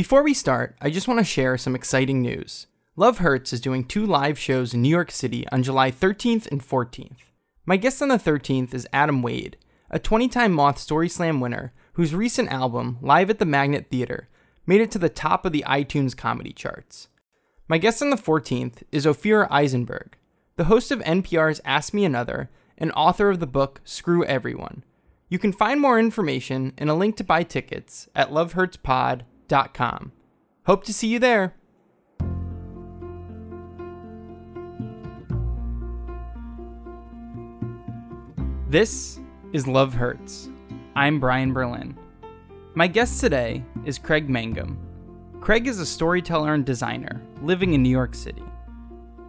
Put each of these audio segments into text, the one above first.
Before we start, I just want to share some exciting news. Love Hurts is doing two live shows in New York City on July 13th and 14th. My guest on the 13th is Adam Wade, a 20 time Moth Story Slam winner whose recent album, Live at the Magnet Theater, made it to the top of the iTunes comedy charts. My guest on the 14th is Ophira Eisenberg, the host of NPR's Ask Me Another and author of the book Screw Everyone. You can find more information and a link to buy tickets at lovehurtspod.com. Hope to see you there. This is Love Hurts. I'm Brian Berlin. My guest today is Craig Mangum. Craig is a storyteller and designer living in New York City.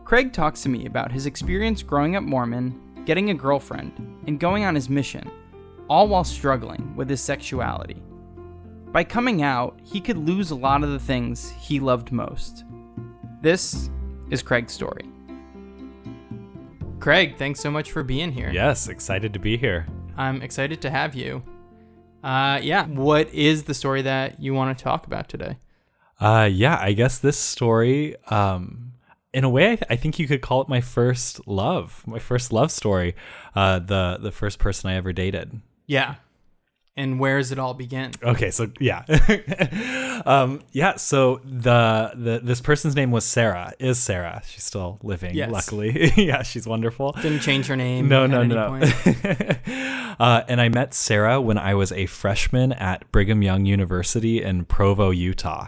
Craig talks to me about his experience growing up Mormon, getting a girlfriend, and going on his mission, all while struggling with his sexuality. By coming out, he could lose a lot of the things he loved most. This is Craig's story. Craig, thanks so much for being here. Yes, excited to be here. I'm excited to have you. Uh, yeah, what is the story that you want to talk about today? Uh, yeah, I guess this story, um, in a way, I, th- I think you could call it my first love, my first love story. Uh, the the first person I ever dated. Yeah. And where does it all begin? Okay, so yeah, um, yeah. So the the this person's name was Sarah. Is Sarah? She's still living, Yes. luckily. yeah, she's wonderful. Didn't change her name. No, at no, any no. point. uh, and I met Sarah when I was a freshman at Brigham Young University in Provo, Utah.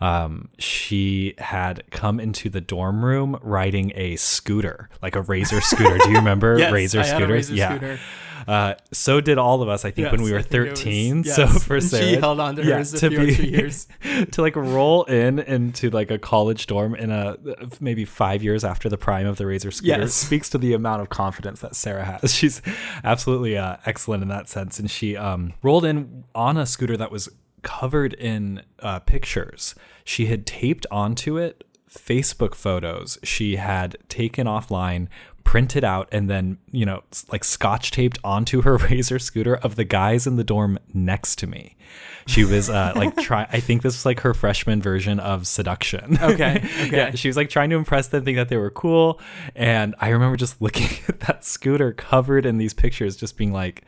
Um, she had come into the dorm room riding a scooter, like a Razor scooter. Do you remember Yes, Razor I had a scooters? Razor yeah. scooter. Uh, so did all of us, I think, when we were I think it was- 13. yes. So for Sarah, she held on to hers a few extra years. to like roll in into like a college dorm in a maybe five years after the prime of the Razor scooter Yes. speaks to the amount of confidence that Sarah has. She's absolutely uh, excellent in that sense, and she um, rolled in on a scooter that was covered in uh, pictures. She had taped onto it Facebook photos she had taken offline, printed out, and then, you know, like scotch taped onto her Razor scooter of the guys in the dorm next to me. She was uh, like, try. I think this was like her freshman version of seduction. Okay, okay. yeah, she was like trying to impress them, think that they were cool. And I remember just looking at that scooter covered in these pictures, just being like,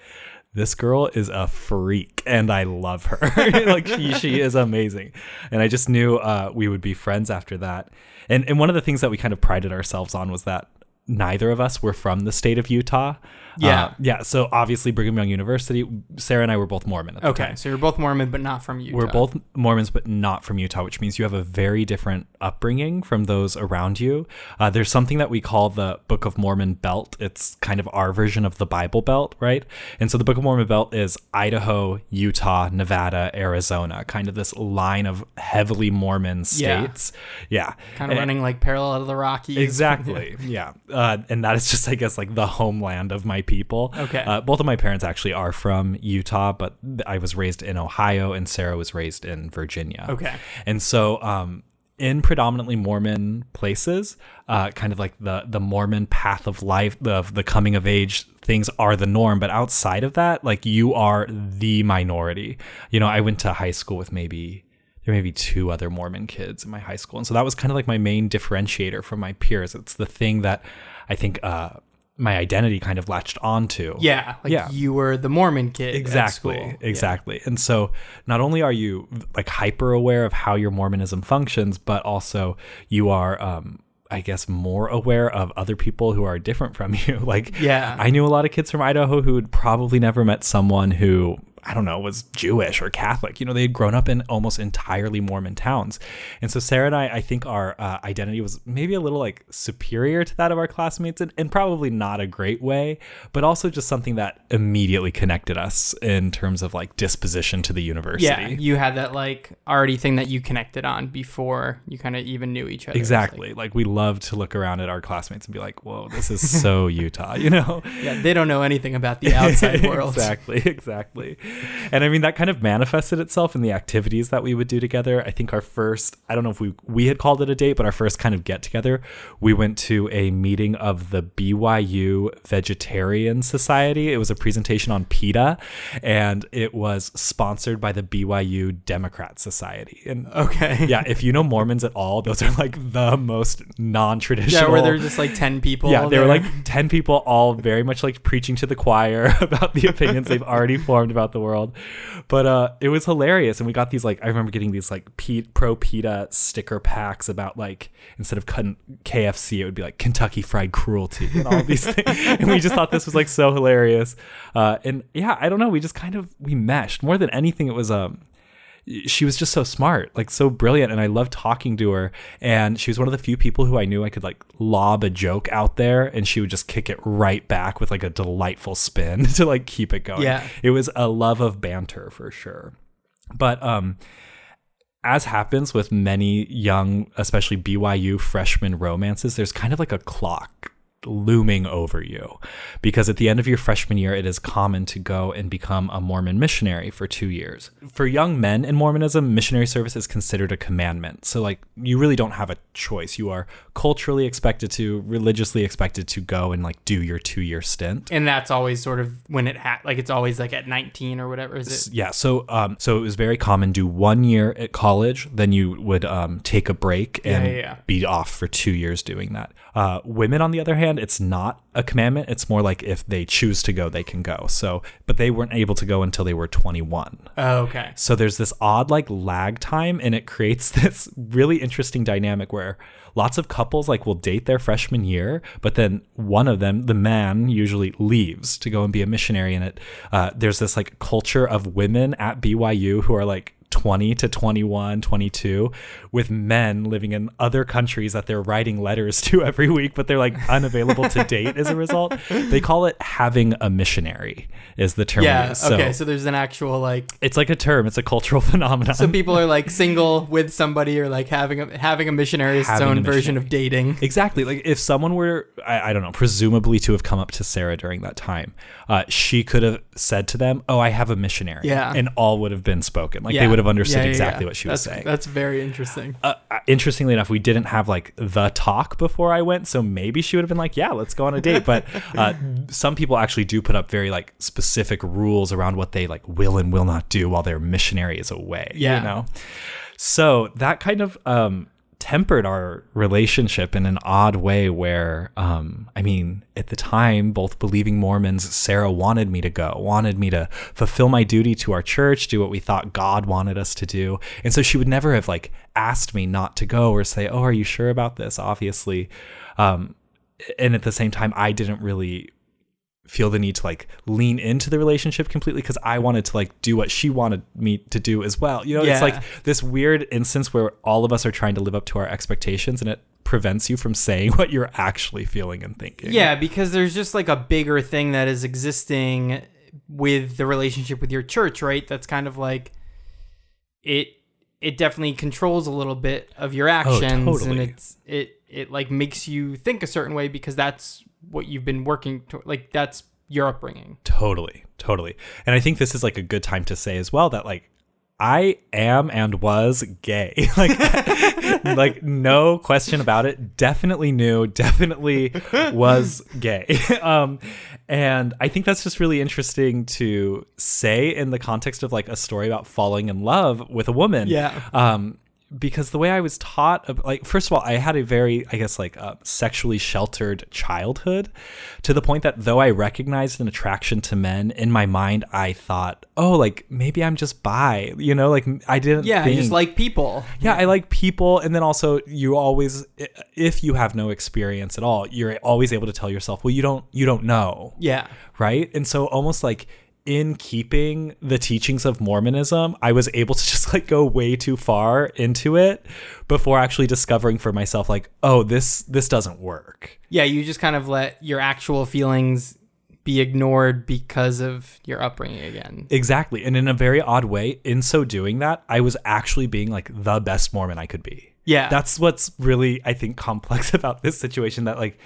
this girl is a freak and I love her. like she, she is amazing. And I just knew uh, we would be friends after that. And, and one of the things that we kind of prided ourselves on was that neither of us were from the state of Utah. Yeah. Uh, yeah. So obviously Brigham Young University, Sarah and I were both Mormon at the Okay, time. so you're both Mormon, but not from Utah. We're both Mormons, but not from Utah, which means you have a very different upbringing from those around you. Uh, there's something that we call the Book of Mormon Belt. It's kind of our version of the Bible Belt, right? And so the Book of Mormon Belt is Idaho, Utah, Nevada, Arizona, kind of this line of heavily Mormon Yeah. states. Yeah. kind of And- running like parallel to the Rockies. Exactly. yeah. Uh, and that is just, I guess, like the homeland of my people. Okay. Uh, both of my parents actually are from Utah, but I was raised in Ohio and Sarah was raised in Virginia. Okay. And so, um, in predominantly Mormon places, uh, kind of like the the Mormon path of life, the the coming of age things are the norm. But outside of that, like you are the minority. You know, I went to high school with maybe there may be two other Mormon kids in my high school, and so that was kind of like my main differentiator from my peers. It's the thing that I think uh, my identity kind of latched onto. Yeah, like Yeah. you were the Mormon kid. Exactly. Exactly. And so not only are you like hyper aware of how your Mormonism functions, but also you are um I guess more aware of other people who are different from you. Like Yeah. I knew a lot of kids from Idaho who had probably never met someone who I don't know, was Jewish or Catholic. You know, they had grown up in almost entirely Mormon towns. And so Sarah and I, I think our uh, identity was maybe a little like superior to that of our classmates and, in probably not a great way, but also just something that immediately connected us in terms of like disposition to the university. Yeah, you had that like already thing that you connected on before you kind of even knew each other. It's like- Exactly. Like, we love to look around at our classmates and be like, whoa, this is so Utah, you know? yeah, they don't know anything about the outside world. exactly, exactly. and I mean that kind of manifested itself in the activities that we would do together. I think our first, I don't know if we we had called it a date, but our first kind of get together, we went to a meeting of the BYU Vegetarian Society. It was a presentation on PETA, and it was sponsored by the BYU Democrat Society. And Okay. yeah, if you know Mormons at all, those are like the most non-traditional. Yeah, where there's just like 10 people. Yeah, they were like 10 people, all very much like preaching to the choir about the opinions they've already formed about the world. But uh, it was hilarious. And we got these, like, I remember getting these, like, P- pro PETA sticker packs about, like, instead of cutting KFC, it would be like Kentucky Fried Cruelty and all these things. And we just thought this was, like, so hilarious. Uh, and yeah, I don't know. We just kind of, we meshed. More than anything, it was, um, she was just so smart, like so brilliant, and I loved talking to her. And she was one of the few people who I knew I could like lob a joke out there, and she would just kick it right back with like a delightful spin to like keep it going. Yeah. it was a love of banter for sure. But um, as happens with many young, especially BYU freshman romances, there's kind of like a clock looming over you because at the end of your freshman year it is common to go and become a Mormon missionary for 2 years. For young men in Mormonism, missionary service is considered a commandment. So like you really don't have a choice. You are culturally expected to, religiously expected to go and like do your 2-year stint. and that's always sort of when it ha- like it's always like at 19 or whatever is it Yeah, so um, so it was very common. Do one year at college, then you would um, take a break and yeah, yeah. be off for two years doing that. Uh, women, on the other hand, it's not a commandment. It's more like if they choose to go, they can go. So, but they weren't able to go until they were 21. oh, okay So there's this odd like lag time, and it creates this really interesting dynamic where lots of couples like will date their freshman year, but then one of them, the man, usually leaves to go and be a missionary. And it uh, there's this like culture of women at BYU who are like 20 to 21, 22, with men living in other countries that they're writing letters to every week, but they're like unavailable to date as a result. They call it having a missionary, is the term. yeah. So okay so there's an actual like it's like a term, it's a cultural phenomenon. so people are like single with somebody or like having a having a missionary is its own version of dating Exactly. Like if someone were, I, I don't know, presumably to have come up to Sarah during that time, uh, she could have said to them, "Oh, I have a missionary," Yeah. and all would have been spoken. Like Yeah. they would have understood Yeah, exactly what she was that's, saying. that's very interesting uh, uh, interestingly enough, we didn't have like the talk before I went, so maybe she would have been like, "Yeah, let's go on a date." But uh, some people actually do put up very like specific rules around what they like will and will not do while their missionary is away. Yeah. you know. So that kind of um, tempered our relationship in an odd way. Where, um, I mean, at the time, both believing Mormons, Sarah wanted me to go, wanted me to fulfill my duty to our church, do what we thought God wanted us to do, and so she would never have like asked me not to go or say, "Oh, are you sure about this?" Obviously, um, and at the same time, I didn't really feel the need to like lean into the relationship completely because I wanted to like do what she wanted me to do as well. You know, Yeah. it's like this weird instance where all of us are trying to live up to our expectations and it prevents you from saying what you're actually feeling and thinking. Yeah, because there's just like a bigger thing that is existing with the relationship with your church, right? That's kind of like it it definitely controls a little bit of your oh, actions and Oh, totally. it's it it like makes you think a certain way because that's what you've been working to like that's your upbringing. Totally, totally. And I think this is like a good time to say as well that like I am and was gay. like like no question about it. Definitely knew, definitely was gay. um and I think that's just really interesting to say in the context of like a story about falling in love with a woman. Yeah. Um because the way I was taught, like, first of all, I had a very, I guess, like, uh, sexually sheltered childhood to the point that though I recognized an attraction to men, in my mind, I thought, oh, like, maybe I'm just bi, you know, like, I didn't Yeah, I just like people. yeah, I like people. And then also, you always, if you have no experience at all, you're always able to tell yourself, well, you don't, you don't know Yeah. right? And so almost like in keeping the teachings of Mormonism, I was able to just like go way too far into it before actually discovering for myself like, oh, this this doesn't work. Yeah, you just kind of let your actual feelings be ignored because of your upbringing again. Exactly. And in a very odd way, in so doing that, I was actually being like the best Mormon I could be. Yeah. That's what's really I think complex about this situation that like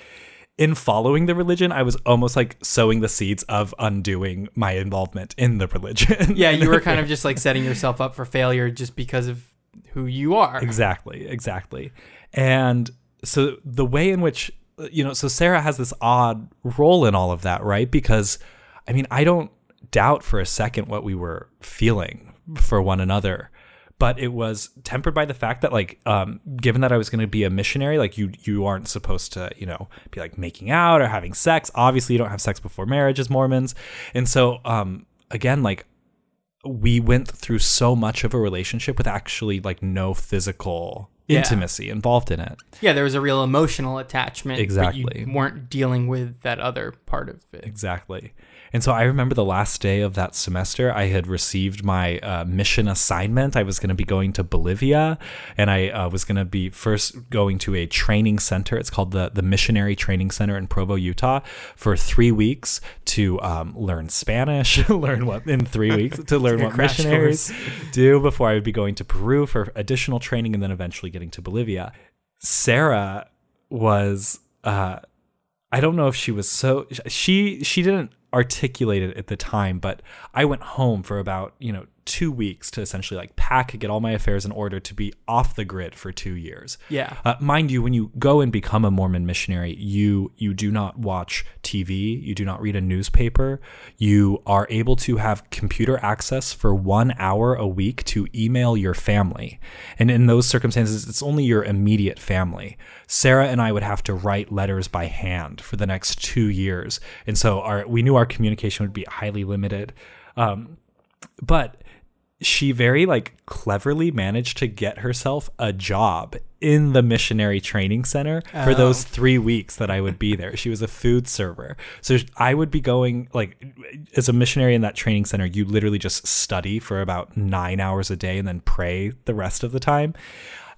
in following the religion, I was almost like sowing the seeds of undoing my involvement in the religion. Yeah, you were kind of just like setting yourself up for failure just because of who you are. Exactly, exactly. And so the way in which you know, so Sarah has this odd role in all of that, right? Because I mean, I don't doubt for a second what we were feeling for one another but it was tempered by the fact that like um, given that I was going to be a missionary like you you aren't supposed to you know be like making out or having sex obviously you don't have sex before marriage as Mormons and so um, again like we went through so much of a relationship with actually like no physical Yeah. intimacy involved in it Yeah, there was a real emotional attachment. Exactly. You weren't dealing with that other part of it. Exactly. And so I remember the last day of that semester, I had received my uh, mission assignment. I was going to be going to Bolivia, and I uh, was going to be first going to a training center. It's called the the Missionary Training Center in Provo, Utah, for three weeks to um, learn Spanish, learn what in three weeks to learn what missionaries do before I would be going to Peru for additional training, and then eventually getting to Bolivia. Sarah was. Uh, I don't know if she was so she she didn't articulate it at the time, but I went home for about, you know, 2 weeks to essentially like pack, get all my affairs in order to be off the grid for 2 years. Yeah. Uh, mind you, when you go and become a Mormon missionary, you you do not watch TV, you do not read a newspaper. You are able to have computer access for one hour a week to email your family, and in those circumstances, it's only your immediate family. Sarah and I would have to write letters by hand for the next two years, and so our we knew our communication would be highly limited. Um, but she very like cleverly managed to get herself a job in the missionary training center for oh. those three weeks that I would be there. She was a food server. So I would be going like as a missionary in that training center, you literally just study for about nine hours a day and then pray the rest of the time.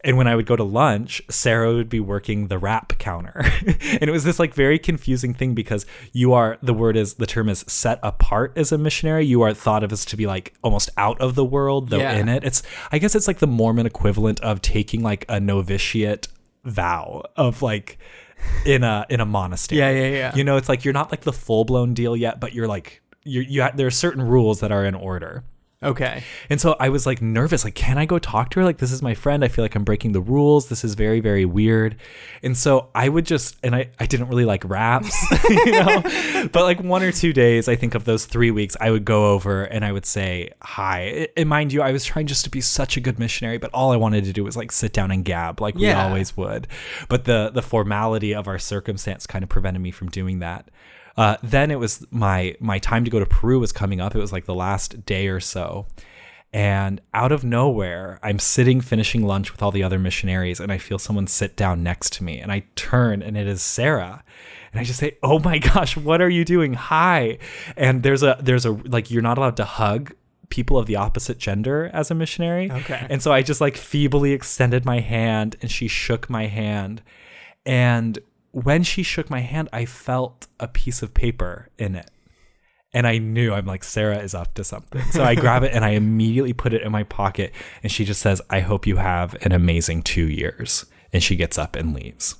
And when I would go to lunch, Sarah would be working the wrap counter. and it was this like very confusing thing because you are, the word is, the term is set apart as a missionary. You are thought of as to be like almost out of the world, though Yeah. in it. It's, I guess it's like the Mormon equivalent of taking like a novitiate vow of like, in a in a monastery. Yeah, yeah, yeah. You know, it's like you're not like the full blown deal yet, but you're like you you ha- there are certain rules that are in order. Okay. And so I was like nervous, like, can I go talk to her? Like, this is my friend. I feel like I'm breaking the rules. This is very, very weird. And so I would just, and I, I didn't really like wraps, you know, but like one or two days, I think of those three weeks, I would go over and I would say hi. And mind you, I was trying just to be such a good missionary, but all I wanted to do was like sit down and gab like we always would. But the, the formality of our circumstance kind of prevented me from doing that. Uh, then it was my my time to go to Peru was coming up. It was like the last day or so. And out of nowhere, I'm sitting finishing lunch with all the other missionaries, and I feel someone sit down next to me. And I turn, and it is Sarah. And I just say, "Oh my gosh, what are you doing? Hi!" And there's a there's a like you're not allowed to hug people of the opposite gender as a missionary. Okay. And so I just like feebly extended my hand, and she shook my hand. And when she shook my hand, I felt a piece of paper in it. And I knew I'm like, Sarah is up to something. So I grab it and I immediately put it in my pocket. And she just says, I hope you have an amazing two years. And she gets up and leaves.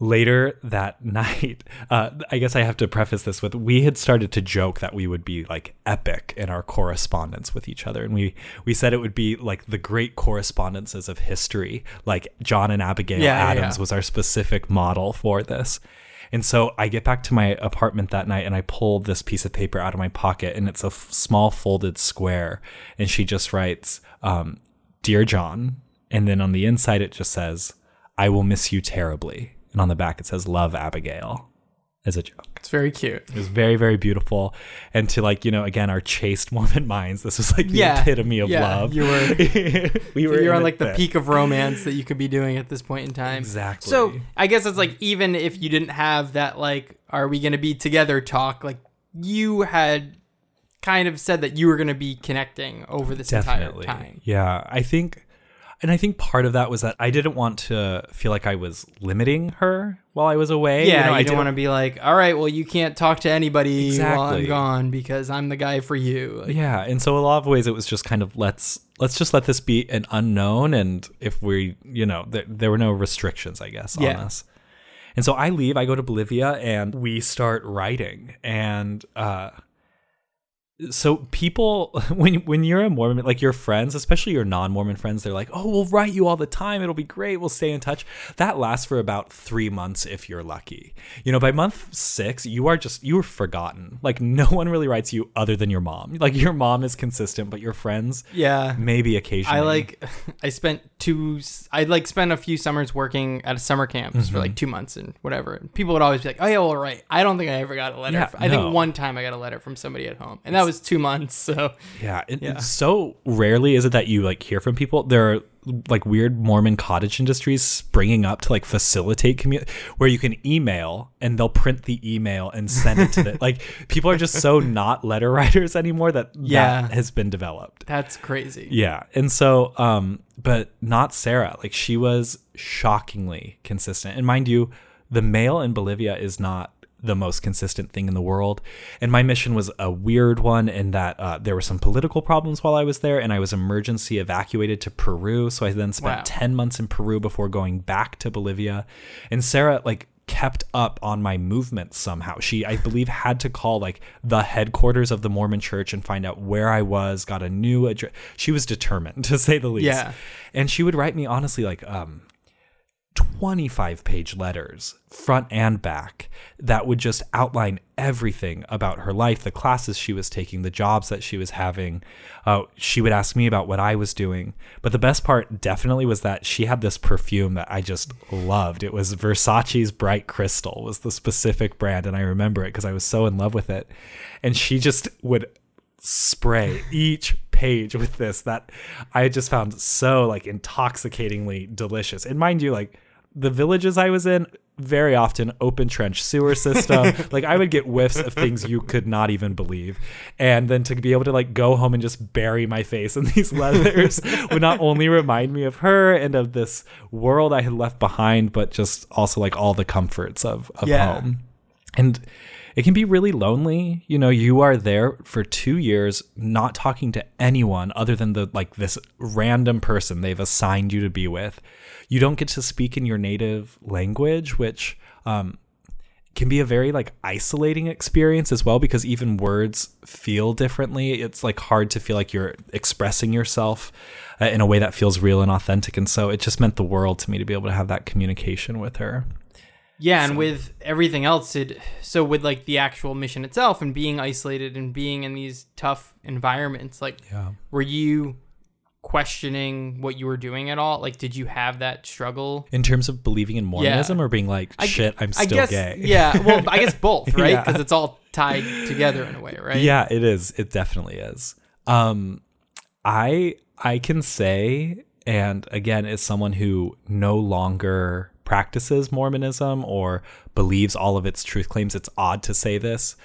Later that night, uh, I guess I have to preface this with we had started to joke that we would be like epic in our correspondence with each other. And we, we said it would be like the great correspondences of history. Like John and Abigail Yeah, Adams yeah. was our specific model for this. And so I get back to my apartment that night and I pull this piece of paper out of my pocket and it's a f- small folded square. And she just writes, um, Dear John. And then on the inside, it just says, I will miss you terribly. And on the back, it says, Love Abigail as a joke. It's very cute. It was very, very beautiful. And to like, you know, again, our chaste Mormon minds, this was like the Yeah. epitome of Yeah, love. you were- we were You're on like the thick. peak of romance that you could be doing at this point in time. Exactly. So I guess it's like even if you didn't have that like, are we gonna be together talk, like you had kind of said that you were gonna be connecting over this Definitely. entire time. Yeah. I think, and I think part of that was that I didn't want to feel like I was limiting her while I was away. Yeah, you, know, I don't want to be like, all right, well, you can't talk to anybody while I'm gone because I'm the guy for you. Like, Yeah, and so a lot of ways it was just kind of let's let's just let this be an unknown, and if we, you know, there, there were no restrictions, I guess, on Yeah. us. And so I leave, I go to Bolivia, and we start writing. And uh, so people when when you're a mormon like your friends especially your non-mormon friends they're like oh we'll write you all the time it'll be great we'll stay in touch that lasts for about three months if you're lucky you know by month six you are just you're forgotten like no one really writes you other than your mom like your mom is consistent but your friends Yeah. maybe occasionally I like I spent two I like spent a few summers working at a summer camp for Mm-hmm. like two months and whatever. People would always be like, "Oh yeah, well, right." I don't think I ever got a letter. Yeah, I no. think one time I got a letter from somebody at home, and that was two months. So Yeah, it, Yeah. so rarely is it that you like hear from people. There are like weird Mormon cottage industries springing up to like facilitate community where you can email and they'll print the email and send it to the like people are just so not letter writers anymore that Yeah. that has been developed. that's crazy. Yeah. And so um but not Sarah. Like she was shockingly consistent. And mind you, the mail in Bolivia is not the most consistent thing in the world. And my mission was a weird one in that uh, there were some political problems while I was there, and I was emergency evacuated to Peru. So I then spent Wow. 10 months in Peru before going back to Bolivia. And Sarah, like, kept up on my movements somehow. She, I believe, had to call like the headquarters of the Mormon church and find out where I was, got a new address. She was determined, to say the least. Yeah. And she would write me, honestly, like, um, 25 page letters, front and back, that would just outline everything about her life, the classes she was taking, the jobs that she was having. Uh, she would ask me about what I was doing. But the best part definitely was that she had this perfume that I just loved. It was Versace's Bright Crystal, was the specific brand. And I remember it because I was so in love with it. And she just would spray each page with this that I just found so like intoxicatingly delicious. And mind you, like the villages I was in, very often open trench sewer system. like I would get whiffs of things you could not even believe. And then to be able to like go home and just bury my face in these leathers would not only remind me of her and of this world I had left behind, but just also like all the comforts of, of Yeah. home. And it can be really lonely. You know, you are there for two years not talking to anyone other than the like this random person they've assigned you to be with. You don't get to speak in your native language, which um, can be a very like isolating experience as well because even words feel differently. It's like hard to feel like you're expressing yourself uh, in a way that feels real and authentic. And so it just meant the world to me to be able to have that communication with her. Yeah, and with everything else, it so with like the actual mission itself and being isolated and being in these tough environments, like Yeah. were you questioning what you were doing at all? Like, did you have that struggle? In terms of believing in Mormonism or being like, shit, I'm I still guess, gay. Yeah, well, I guess both, right? Yeah. Because it's all tied together in a way, right? Yeah, it is. It definitely is. Um, I I can say, and again, as someone who no longer practices Mormonism or believes all of its truth claims, it's odd to say this.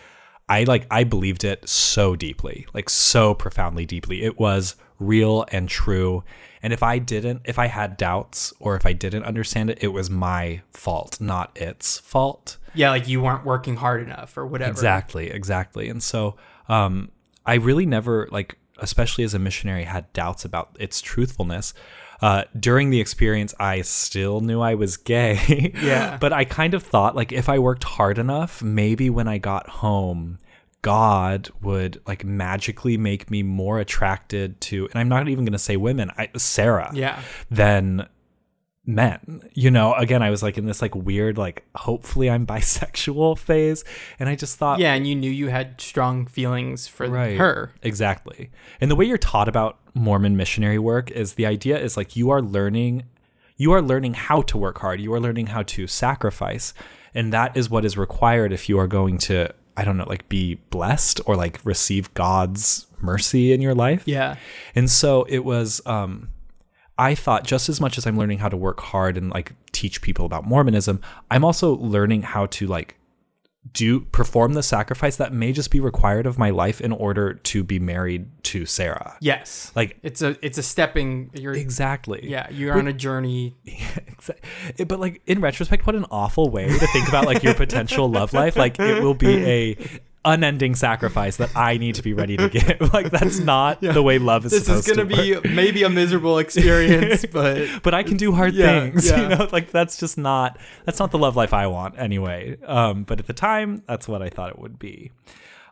I like I believed it so deeply, like so profoundly deeply. It was real and true. And if I didn't, if I had doubts or if I didn't understand it, it was my fault, not its fault. Yeah, like you weren't working hard enough or whatever. Exactly, exactly. And so um, I really never, like, especially as a missionary, had doubts about its truthfulness. Uh, during the experience, I still knew I was gay. Yeah. but I kind of thought, like, if I worked hard enough, maybe when I got home, God would like magically make me more attracted to, and I'm not even going to say women, I, Sarah Yeah. than men. You know, again, I was like in this like weird, like hopefully I'm bisexual phase. And I just thought, Yeah, and you knew you had strong feelings for Right. her. Exactly. And the way you're taught about Mormon missionary work is the idea is like you are learning you are learning how to work hard. You are learning how to sacrifice. And that is what is required if you are going to I don't know, like be blessed or like receive God's mercy in your life. Yeah. And so it was um I thought just as much as I'm learning how to work hard and like teach people about Mormonism, I'm also learning how to like do perform the sacrifice that may just be required of my life in order to be married to Sarah. Yes. Like It's a it's a stepping you're exactly. yeah, you're on a journey. Exact- it- But like in retrospect, what an awful way to think about like your potential love life. Like it will be a unending sacrifice that I need to be ready to give. like that's not the way love is This is gonna to be maybe a miserable experience, but but I can do hard Yeah, things. yeah. You know, like that's just not that's not the love life I want anyway. Um, but at the time, that's what I thought it would be.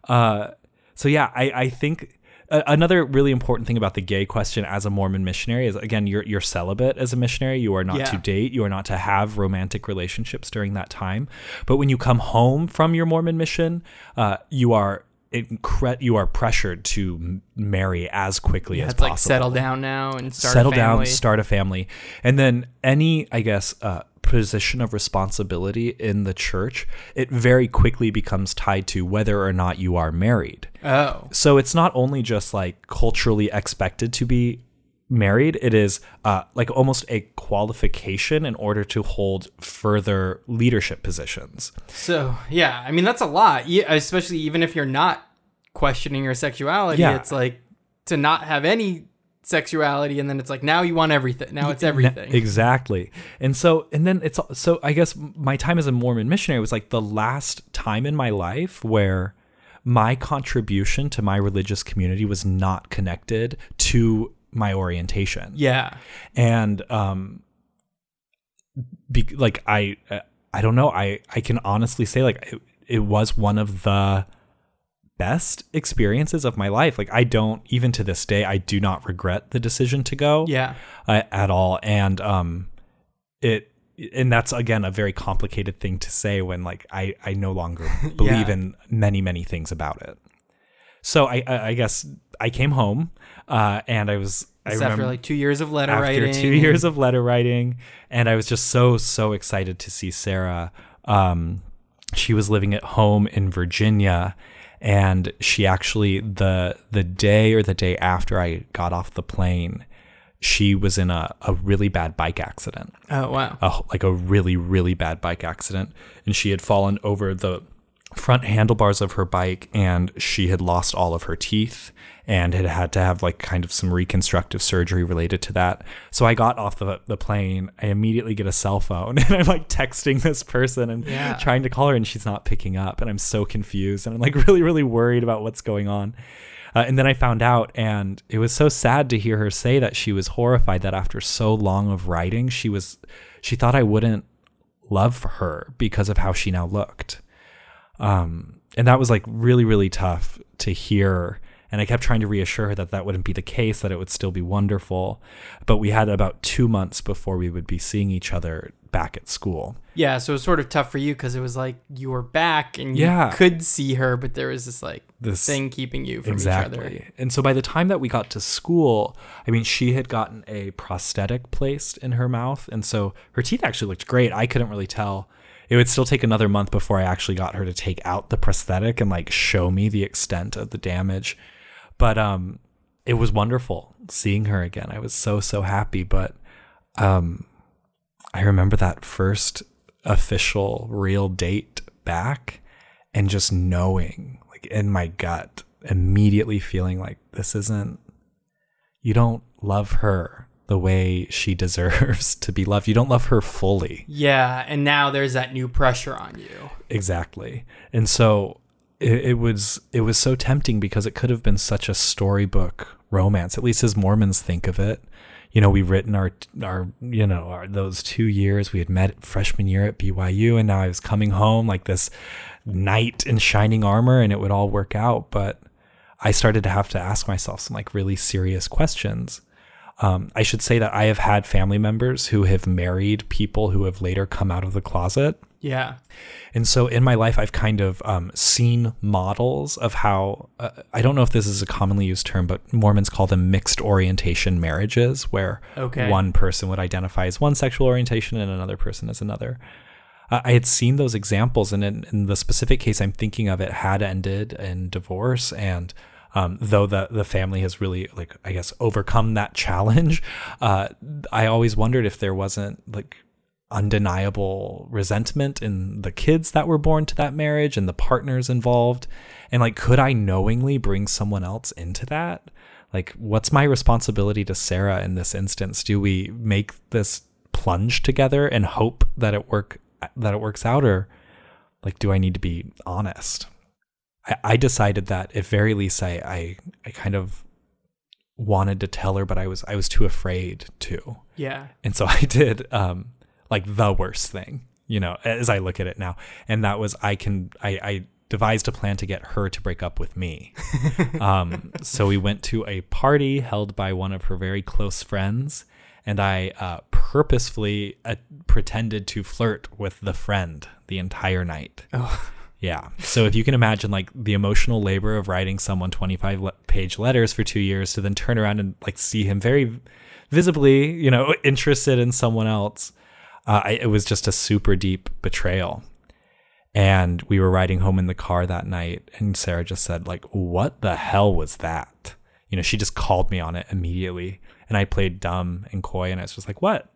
Uh, so yeah, I I think uh, another really important thing about the gay question as a Mormon missionary is again you're you're celibate as a missionary. You are not Yeah. to date. You are not to have romantic relationships during that time. But when you come home from your Mormon mission, uh, you are. Incre- you are pressured to marry as quickly as it's possible like settle down now and start settle a family. down, start a family, and then any, I guess, uh, position of responsibility in the church, it very quickly becomes tied to whether or not you are married. Oh, So it's not only just like culturally expected to be married, it is uh, like almost a qualification in order to hold further leadership positions. so yeah, I mean that's a lot. Yeah, especially even if you're not questioning your sexuality, Yeah. it's like to not have any sexuality, and then it's like now you want everything. Now it's everything. Exactly. And so, and then it's so I guess my time as a Mormon missionary was like the last time in my life where my contribution to my religious community was not connected to my orientation. yeah, And, um, be, like I, I don't know. I, I can honestly say like it, it was one of the best experiences of my life. Like I don't, even to this day, I do not regret the decision to go yeah, uh, at all and um it and that's again a very complicated thing to say when like i i no longer believe Yeah. in many many things about it so i i, I guess i came home uh and i was i remember after like two years of letter after writing. two years of letter writing and i was just so so excited to see sarah um she was living at home in virginia and she actually the the day or the day after i got off the plane she was in a, a really bad bike accident Oh wow. a, like a really really bad bike accident and she had fallen over the front handlebars of her bike and she had lost all of her teeth and had had to have like kind of some reconstructive surgery related to that so i got off the, the plane i immediately get a cell phone and i'm like texting this person and Yeah. trying to call her and she's not picking up and i'm so confused and i'm like really really worried about what's going on uh, and then I found out, and it was so sad to hear her say that she was horrified that after so long of writing, she was she thought I wouldn't love her because of how she now looked. Um, and that was like really really tough to hear. And I kept trying to reassure her that that wouldn't be the case, that it would still be wonderful. But we had about two months before we would be seeing each other back at school. Yeah, so it was sort of tough for you because it was like you were back and you Yeah. could see her, but there was this like This- thing keeping you from exactly. each other. And so by the time that we got to school, I mean, she had gotten a prosthetic placed in her mouth. And so her teeth actually looked great. I couldn't really tell. It would still take another month before I actually got her to take out the prosthetic and like show me the extent of the damage. But um it was wonderful seeing her again. I was so so happy, but um I remember that first official real date back and just knowing like in my gut immediately feeling like this isn't you don't love her the way she deserves to be loved. You don't love her fully. Yeah, and now there's that new pressure on you. exactly. And so it, it was it was so tempting because it could have been such a storybook romance. At least as mormons think of it. You know we've written our our you know our, those two years. We had met freshman year at byu and now i was coming home like this knight in shining armor and it would all work out. But i started to have to ask myself some like really serious questions um, I should say that I have had family members who have married people who have later come out of the closet. Yeah. And so in my life, I've kind of um, seen models of how, uh, I don't know if this is a commonly used term, but Mormons call them mixed orientation marriages, where Okay. one person would identify as one sexual orientation and another person as another. Uh, I had seen those examples, and in, in the specific case I'm thinking of, it had ended in divorce. And um, though the the family has really, like, I guess, overcome that challenge, uh, I always wondered if there wasn't like undeniable resentment in the kids that were born to that marriage and the partners involved. And like could i knowingly bring someone else into that? Like what's my responsibility to sarah in this instance? Do we make this plunge together and hope that it work that it works out or like do i need to be honest I, I decided that at very least I, I I kind of wanted to tell her, but I was I was too afraid to. Yeah. And so I did um like the worst thing, you know, as I look at it now. And that was I can I, I devised a plan to get her to break up with me. um, so we went to a party held by one of her very close friends, and I uh, purposefully uh, pretended to flirt with the friend the entire night. Oh. Yeah. So if you can imagine like the emotional labor of writing someone 25 le- page letters for 2 years to then turn around and like see him very visibly, you know, interested in someone else. Uh, I, it was just a super deep betrayal. And we were riding home in the car that night and Sarah just said like, "What the hell was that?" You know, she just called me on it immediately. And I played dumb and coy and I was just like, "What?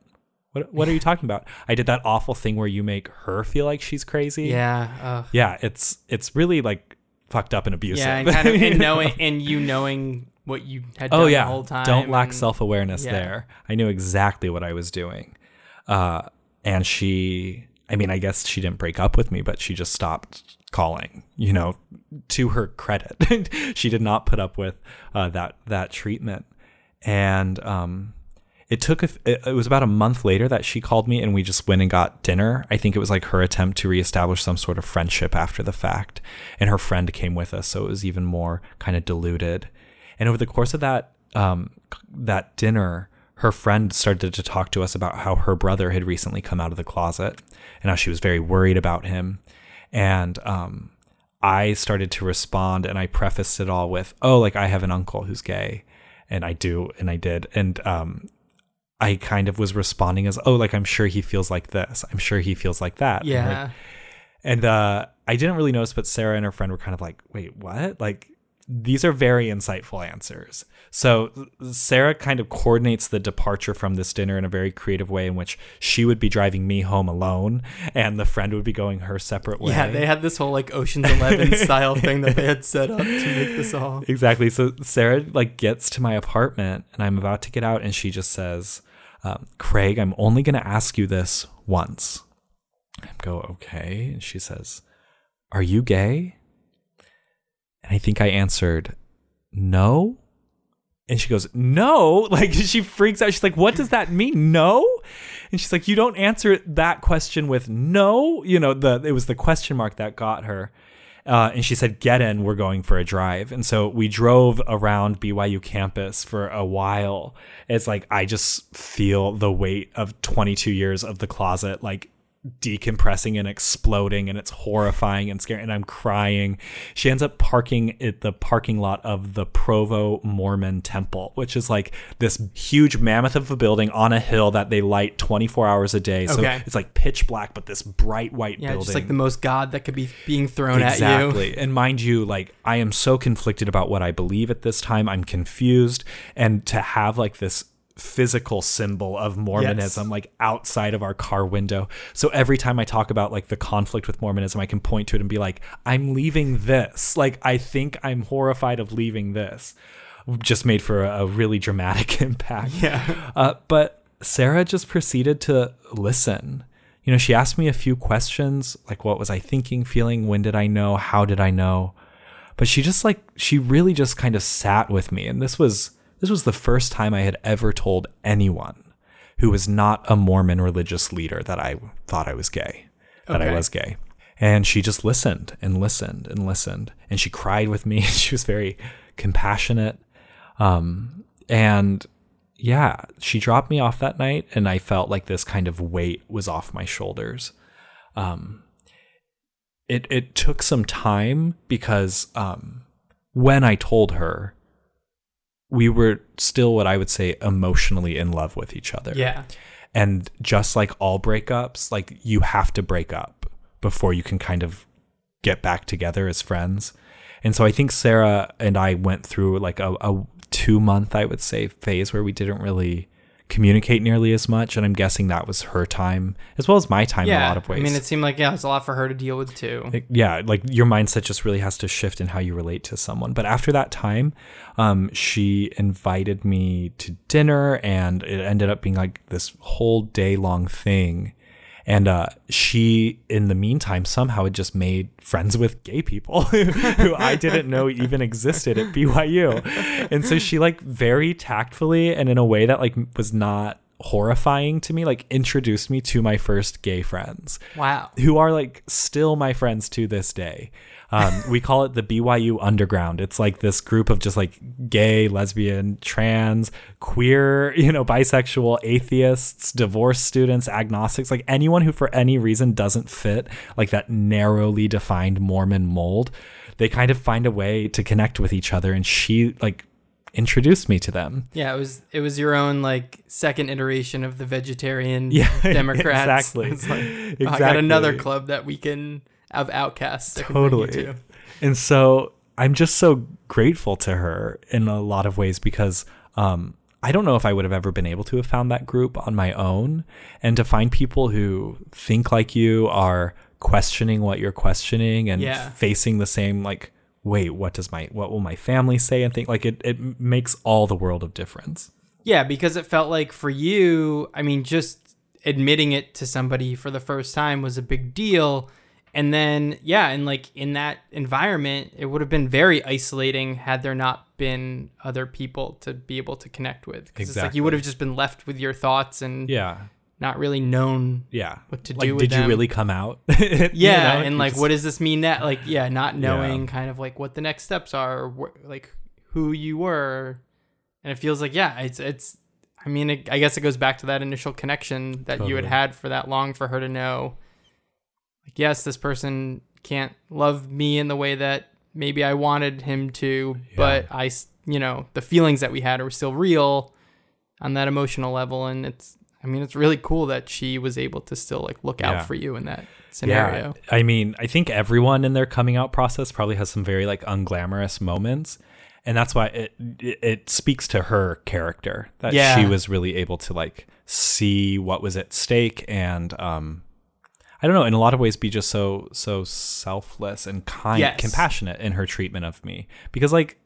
What what are you talking about?" I did that awful thing where you make her feel like she's crazy. Yeah. Uh, Yeah, it's it's really like fucked up and abusive. yeah. And kind of and knowing and you knowing what you had done oh yeah, the whole time. don't lack self awareness yeah. there. I knew exactly what I was doing, uh, and she. I mean, I guess she didn't break up with me, but she just stopped calling. You know, to her credit, she did not put up with uh, that that treatment, and um, it took a, it was about a month later that she called me and we just went and got dinner. I think it was like her attempt to reestablish some sort of friendship after the fact. And her friend came with us, so it was even more kind of diluted. And over the course of that um, that dinner, her friend started to talk to us about how her brother had recently come out of the closet and how she was very worried about him. And um, I started to respond and I prefaced it all with, "Oh, like I have an uncle who's gay." And I do, and I did. And um, I kind of was responding as, "Oh, like I'm sure he feels like this. I'm sure he feels like that." And, like, Yeah. and uh, I didn't really notice, but Sarah and her friend were kind of like, "Wait, what?" Like these are very insightful answers. So Sarah kind of coordinates the departure from this dinner in a very creative way, in which she would be driving me home alone, and the friend would be going her separate way. Yeah, they had this whole like Ocean's Eleven style thing that they had set up to make this all. exactly. So Sarah like gets to my apartment, and I'm about to get out, and she just says, um, "Craig, I'm only going to ask you this once." I go, "Okay," and she says, "Are you gay?" I think I answered, "No." And she goes, "No!" Like she freaks out. She's like, "What does that mean? No?" And she's like, "You don't answer that question with no." You know, the it was the question mark that got her. Uh, and she said, "Get in. We're going for a drive." And so we drove around BYU campus for a while. It's like I just feel the weight of 22 years of the closet, like decompressing and exploding and it's horrifying and scary and I'm crying. She ends up parking at the parking lot of the Provo Mormon Temple, which is like this huge mammoth of a building on a hill that they light 24 hours a day. So Okay. it's like pitch black but this bright white Yeah, building. just like the most God that could be being thrown at you. Exactly. And mind you, like I am so conflicted about what I believe at this time. I'm confused. And to have like this physical symbol of Mormonism like outside of our car window. So every time I talk about like the conflict with Mormonism, I can point to it and be like, I'm leaving this. Like I think I'm horrified of leaving this. Just made for a, a really dramatic impact. Yeah. Uh, but Sarah just proceeded to listen. You know, she asked me a few questions like, what was I thinking, feeling? When did I know? How did I know? But she just like, she really just kind of sat with me. And this was, this was the first time I had ever told anyone who was not a Mormon religious leader that I thought I was gay, that I was gay. And she just listened and listened and listened. And she cried with me. she was very compassionate. Um, and yeah, she dropped me off that night, and I felt like this kind of weight was off my shoulders. Um, it it took some time because um, when I told her, we were still what I would say emotionally in love with each other. Yeah. And just like all breakups, like you have to break up before you can kind of get back together as friends. And so I think Sarah and I went through like a, a two month, I would say, phase where we didn't really communicate nearly as much. And I'm guessing that was her time as well as my time in a lot of ways. I mean, it seemed like yeah, it's a lot for her to deal with too. Like, yeah, like your mindset just really has to shift in how you relate to someone. But after that time, um, she invited me to dinner, and it ended up being like this whole day long thing. And uh, she, in the meantime, somehow had just made friends with gay people who I didn't know even existed at BYU. And so she, like, very tactfully and in a way that, like, was not horrifying to me, like, introduced me to my first gay friends. Wow. Who are, like, still my friends to this day. Um, we call it the BYU Underground. It's like this group of just like gay, lesbian, trans, queer, you know, bisexual, atheists, divorced students, agnostics, like anyone who for any reason doesn't fit like that narrowly defined Mormon mold. They kind of find a way to connect with each other, and she like introduced me to them. Yeah, it was it was your own like second iteration of the vegetarian Yeah, Democrats. exactly. It's like, oh, I got another club that we can of outcasts. I can bring you Totally. to. And so I'm just so grateful to her in a lot of ways because um, I don't know if I would have ever been able to have found that group on my own. And to find people who think like you are questioning what you're questioning and Yeah. facing the same like wait what does my what will my family say and think like it, it makes all the world of difference Yeah, because it felt like for you, I mean, just admitting it to somebody for the first time was a big deal. And then, yeah, and like in that environment, it would have been very isolating had there not been other people to be able to connect with. 'Cause It's like you would have just been left with your thoughts and yeah not really known. yeah What to like, do with did you really come out Yeah, You know, and you like, just- what does this mean? That like, yeah, not knowing kind of like what the next steps are, or wh- like who you were, and it feels like yeah, it's it's. I mean, it, I guess it goes back to that initial connection that you had had for that long for her to know. Like, yes, this person can't love me in the way that maybe I wanted him to, but i you know, the feelings that we had are still real on that emotional level, and it's. I mean, it's really cool that she was able to still like look out Yeah. for you in that scenario. Yeah, I mean, I think everyone in their coming out process probably has some very like unglamorous moments, and that's why it it, it speaks to her character that Yeah. she was really able to like see what was at stake and um I don't know, in a lot of ways be just so so selfless and kind Yes. compassionate in her treatment of me because like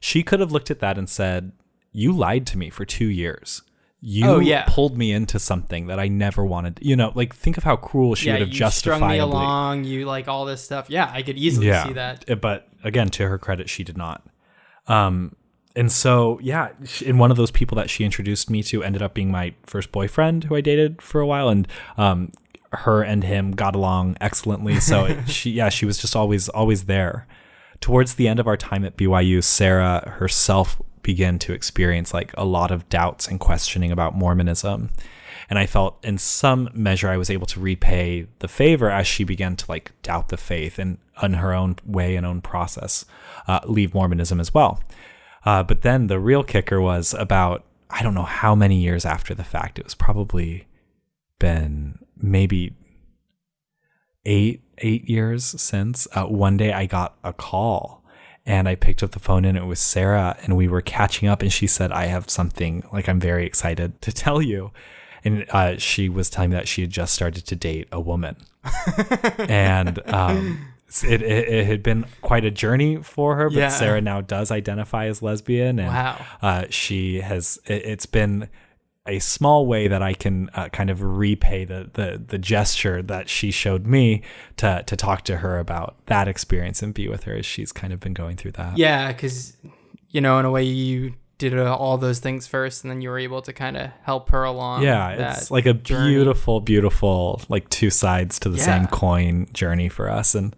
she could have looked at that and said, "You lied to me for 2 years." You Oh, yeah. pulled me into something that I never wanted. You know, like think of how cruel she yeah, would have strung me along. You like all this stuff. Yeah, I could easily see that. uh, But again, to her credit, she did not. Um, and so, yeah, in one of those people that she introduced me to ended up being my first boyfriend who I dated for a while. And um, her and him got along excellently. So it- she, yeah, she was just always, always there. Towards the end of our time at BYU, Sarah herself began to experience like a lot of doubts and questioning about Mormonism. And I felt in some measure I was able to repay the favor as she began to like doubt the faith and in her own way and own process, uh, leave Mormonism as well. Uh, but then the real kicker was about, I don't know how many years after the fact. It was probably been maybe eight, eight years since. Uh, one day I got a call and I picked up the phone and it was Sarah and we were catching up and she said, I have something like I'm very excited to tell you. And uh, she was telling me that she had just started to date a woman. and um, it, it, it had been quite a journey for her, but Yeah. Sarah now does identify as lesbian. And Wow. uh, she has, it, it's been a small way that I can uh, kind of repay the, the the gesture that she showed me to to talk to her about that experience and be with her as she's kind of been going through that. Yeah, because you know, in a way, you did uh, all those things first, and then you were able to kind of help her along. Yeah, it's like a journey. beautiful, beautiful, like two sides to the same coin journey for us. And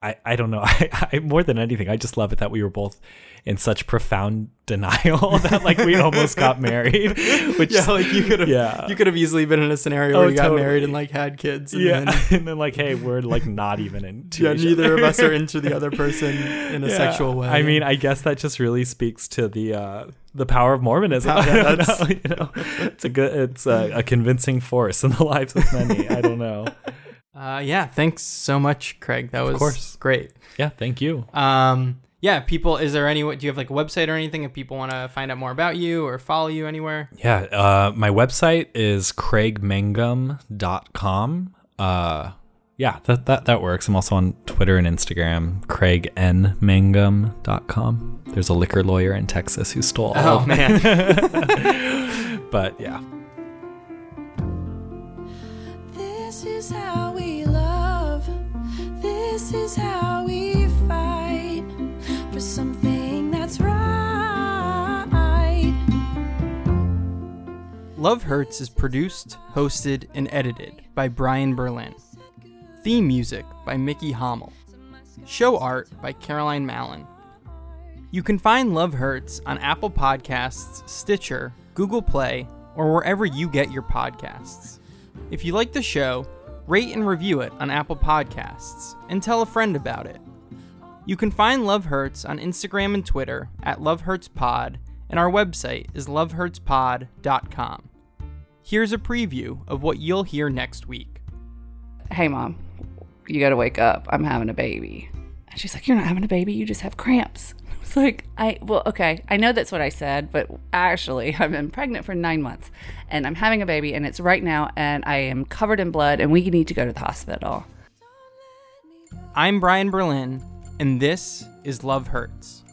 I, I don't know. I, I more than anything, I just love it that we were both in such profound denial that like we almost got married. Which Yeah, like you could have. Yeah. You could have easily been in a scenario Oh, where you got married and like had kids. And yeah, Then, and then like, hey, we're like not even into yeah. Neither of us are into the other person in a Yeah. sexual way. I mean, I guess that just really speaks to the uh, the power of Mormonism. Power- that's- know, you know, it's a good, it's a, a convincing force in the lives of many. I don't know. Uh, yeah. Thanks so much, Craig. That was course. great. Yeah, thank you. Um, yeah. People, is there any? Do you have like a website or anything if people want to find out more about you or follow you anywhere? Yeah, uh, my website is craigmangum.com. Uh, yeah, that, that, that works. I'm also on Twitter and Instagram, craignmangum.com. There's a liquor lawyer in Texas who stole all Oh man. But yeah. This This is how we love. Love Hurts is produced, hosted, and edited by Brian Berlin. Theme music by Mickey Hommel. Show art by Caroline Mallon. You can find Love Hurts on Apple Podcasts, Stitcher, Google Play, or wherever you get your podcasts. If you like the show, rate and review it on Apple Podcasts and tell a friend about it. You can find Love Hurts on Instagram and Twitter at Love Hurts Pod, and our website is lovehurtspod.com. Here's a preview of what you'll hear next week. hey mom you gotta wake up i'm having a baby and she's like you're not having a baby you just have cramps i was like i well okay i know that's what i said but actually i've been pregnant for nine months and i'm having a baby and it's right now and i am covered in blood and we need to go to the hospital I'm Brian Berlin, and this is Love Hurts.